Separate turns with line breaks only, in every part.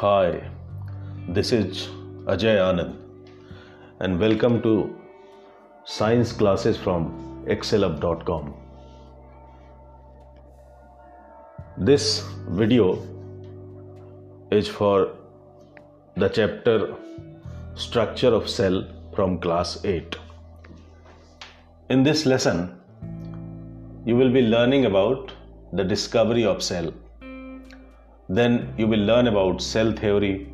Hi, this is Ajay Anand, and welcome to science classes from excelup.com. This video is for the chapter Structure of Cell from class 8. In this lesson, you will be learning about the discovery of cell. Then you will learn about cell theory,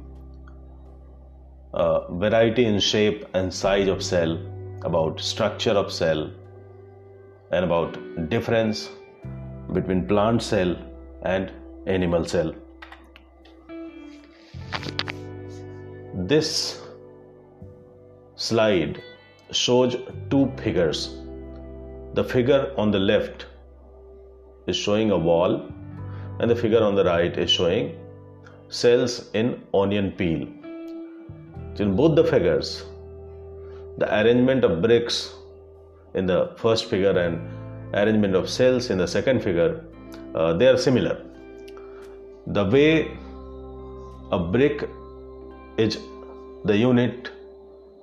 uh, variety in shape and size of cell, about structure of cell, and about difference between plant cell and animal cell. This slide shows two figures. The figure on the left is showing a wall, and the figure on the right is showing cells in onion peel. In both the figures, the arrangement of bricks in the first figure and arrangement of cells in the second figure, uh, they are similar. The way a brick is the unit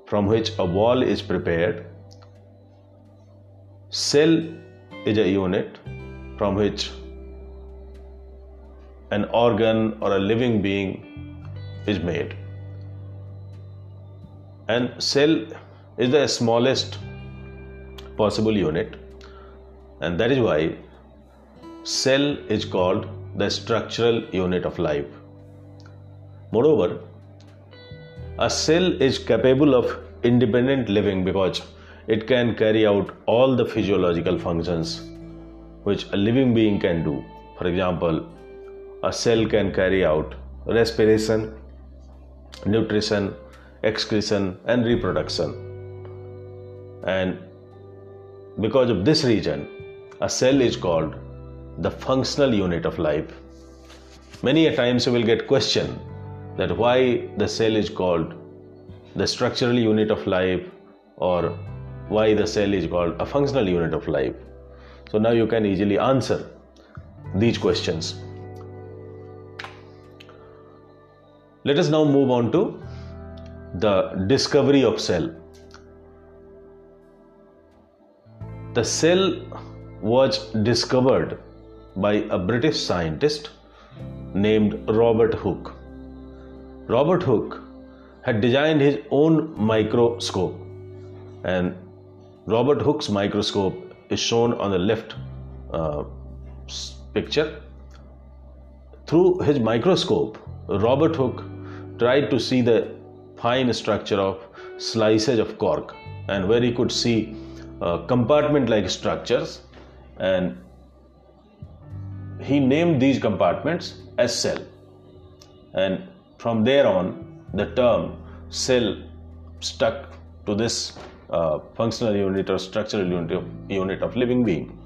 from which a wall is prepared, cell is a unit from which an organ or a living being is made. And cell is the smallest possible unit, and that is why cell is called the structural unit of life. Moreover, a cell is capable of independent living because it can carry out all the physiological functions which a living being can do. For example, a cell can carry out respiration, nutrition, excretion, and reproduction. And because of this reason, a cell is called the functional unit of life. Many a times you will get question that why the cell is called the structural unit of life or why the cell is called a functional unit of life. So now you can easily answer these questions. Let us now move on to the discovery of cell. The cell was discovered by a British scientist named Robert Hooke. Robert Hooke had designed his own microscope, and Robert Hooke's microscope is shown on the left uh, picture. Through his microscope, Robert Hooke tried to see the fine structure of slices of cork, and where he could see uh, compartment like structures, and he named these compartments as cell. And from there on, the term cell stuck to this uh, functional unit or structural unit of, unit of living being.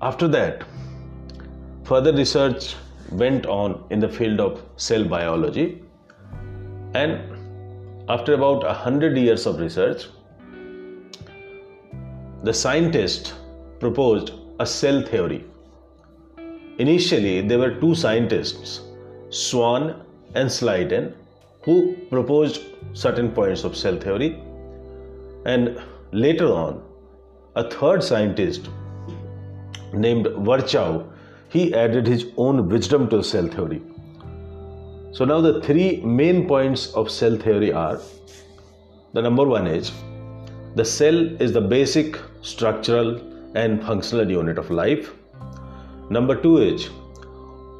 After that, further research went on in the field of cell biology, and after about a hundred years of research, the scientist proposed a cell theory. Initially, there were two scientists, Schwann and Schleiden, who proposed certain points of cell theory, and later on, a third scientist named Virchow, he added his own wisdom to cell theory. So now the three main points of cell theory are the number one is the cell is the basic structural and functional unit of life. Number two is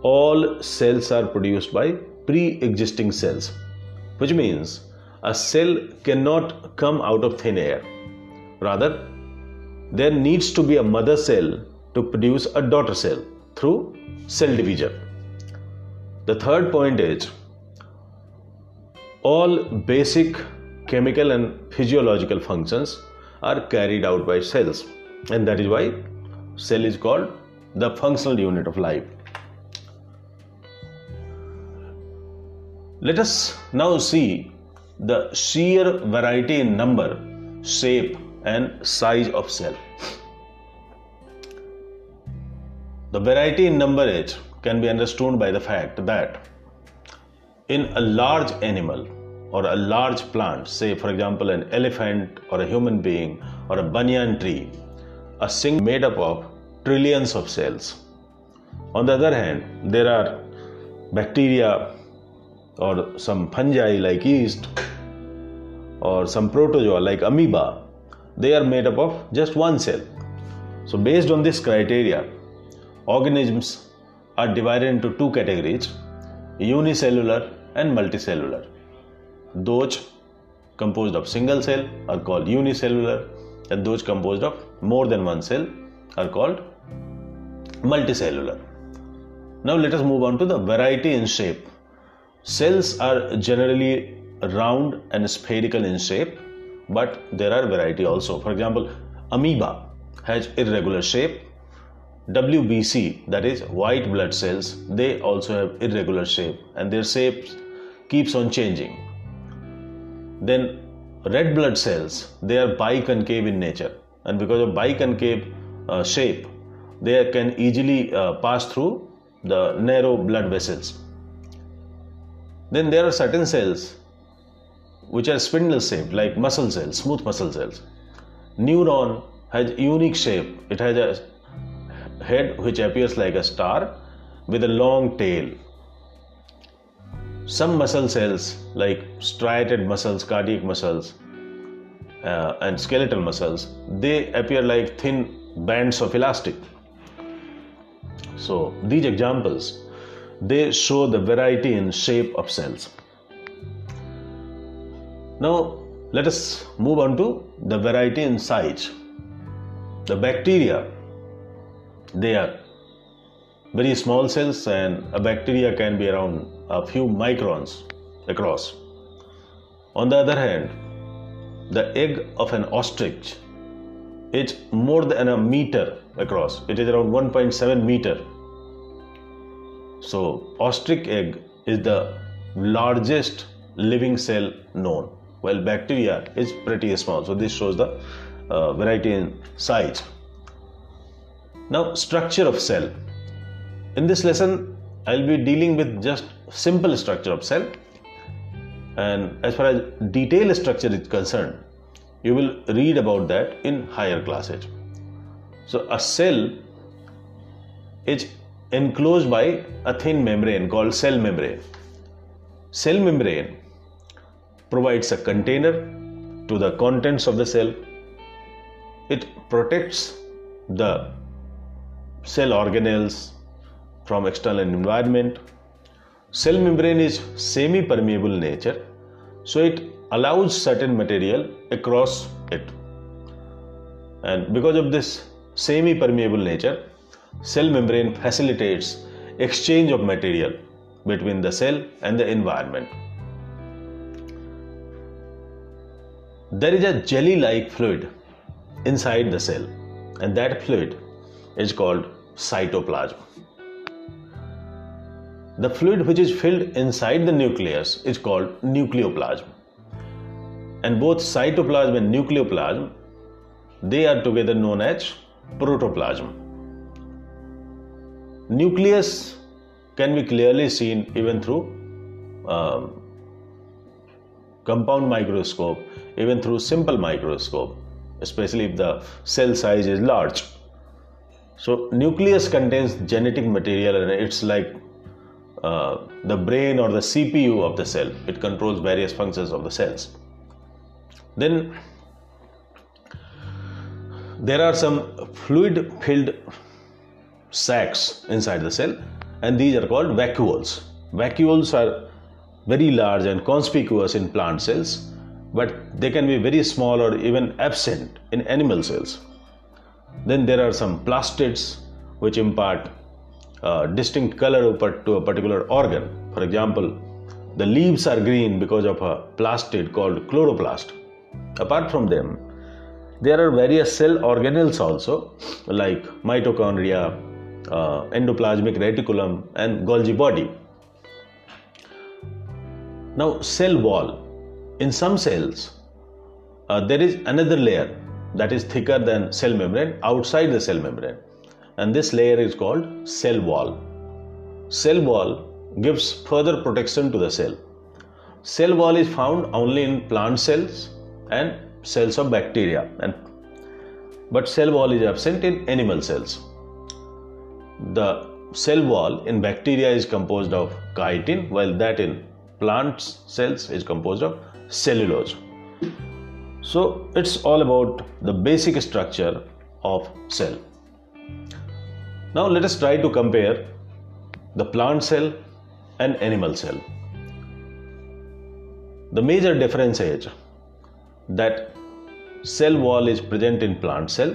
all cells are produced by pre existing cells, which means a cell cannot come out of thin air. Rather, there needs to be a mother cell to produce a daughter cell through cell division. The third point is all basic chemical and physiological functions are carried out by cells, and that is why cell is called the functional unit of life. Let us now see the sheer variety in number, shape, and size of cell. The variety in number is can be understood by the fact that in a large animal or a large plant, say for example an elephant or a human being or a banyan tree, a single made up of trillions of cells. On the other hand, there are bacteria or some fungi like yeast or some protozoa like amoeba, they are made up of just one cell. So, based on this criteria, organisms are divided into two categories unicellular and multicellular. Those composed of single cell are called unicellular, and those composed of more than one cell are called multicellular. Now, let us move on to the variety in shape. Cells are generally round and spherical in shape, but there are variety also. For example, amoeba has irregular shape WBC, that is white blood cells, they also have irregular shape and their shape keeps on changing. Then red blood cells, they are biconcave in nature and because of biconcave uh, shape, they can easily uh, pass through the narrow blood vessels. Then there are certain cells which are spindle shaped like muscle cells, smooth muscle cells. Neuron has unique shape. It has a head which appears like a star with a long tail. Some muscle cells, like striated muscles, cardiac muscles, uh, and skeletal muscles, they appear like thin bands of elastic. So, these examples they show the variety in shape of cells. Now, let us move on to the variety in size. The bacteria they are very small cells, and a bacteria can be around a few microns across. On the other hand, the egg of an ostrich is more than a meter across. It is around 1.7 meter. So, ostrich egg is the largest living cell known, while bacteria is pretty small. So, this shows the uh, variety in size. Now, structure of cell. In this lesson, I'll be dealing with just simple structure of cell. And as far as detailed structure is concerned, you will read about that in higher classes. So, a cell is enclosed by a thin membrane called cell membrane. Cell membrane provides a container to the contents of the cell. It protects the cell organelles from external environment. Cell membrane is semi-permeable nature, so it allows certain material across it. And because of this semi-permeable nature, cell membrane facilitates exchange of material between the cell and the environment. There is a jelly-like fluid inside the cell, and that fluid is called cytoplasm. The fluid which is filled inside the nucleus is called nucleoplasm. And both cytoplasm and nucleoplasm they are together known as protoplasm. Nucleus can be clearly seen even through um, compound microscope, even through simple microscope, especially if the cell size is large. So nucleus contains genetic material and it's like uh, the brain or the CPU of the cell. It controls various functions of the cells. Then there are some fluid filled sacs inside the cell and these are called vacuoles. Vacuoles are very large and conspicuous in plant cells but they can be very small or even absent in animal cells. Then there are some plastids which impart distinct color to a particular organ. For example, the leaves are green because of a plastid called chloroplast. Apart from them, there are various cell organelles also, like mitochondria, uh, endoplasmic reticulum, and Golgi body. Now, cell wall. In some cells, uh, there is another layer that is thicker than cell membrane outside the cell membrane and this layer is called cell wall cell wall gives further protection to the cell. Cell wall is found only in plant cells and cells of bacteria and but cell wall is absent in animal cells. The cell wall in bacteria is composed of chitin while that in plant cells is composed of cellulose. So it's all about the basic structure of cell. Now let us try to compare the plant cell and animal cell. The major difference is that cell wall is present in plant cell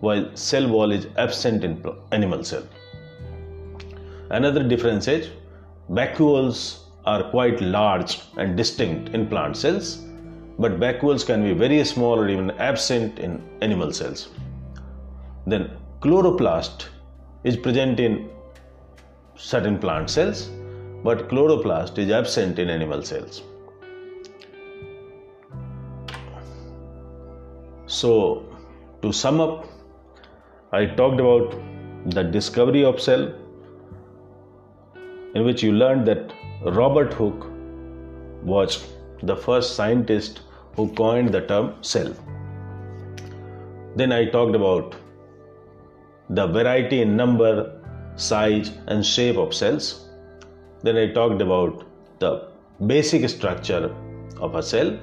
while cell wall is absent in animal cell. Another difference is vacuoles are quite large and distinct in plant cells but vacuoles can be very small or even absent in animal cells. Then chloroplast is present in certain plant cells but chloroplast is absent in animal cells. So, to sum up, I talked about the discovery of cell, in which you learned that Robert Hooke was the first scientist who coined the term cell. Then I talked about the variety in number, size, and shape of cells. Then I talked about the basic structure of a cell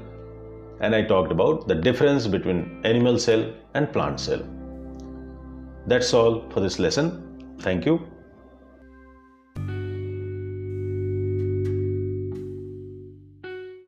and I talked about the difference between animal cell and plant cell. That's all for this lesson. Thank you.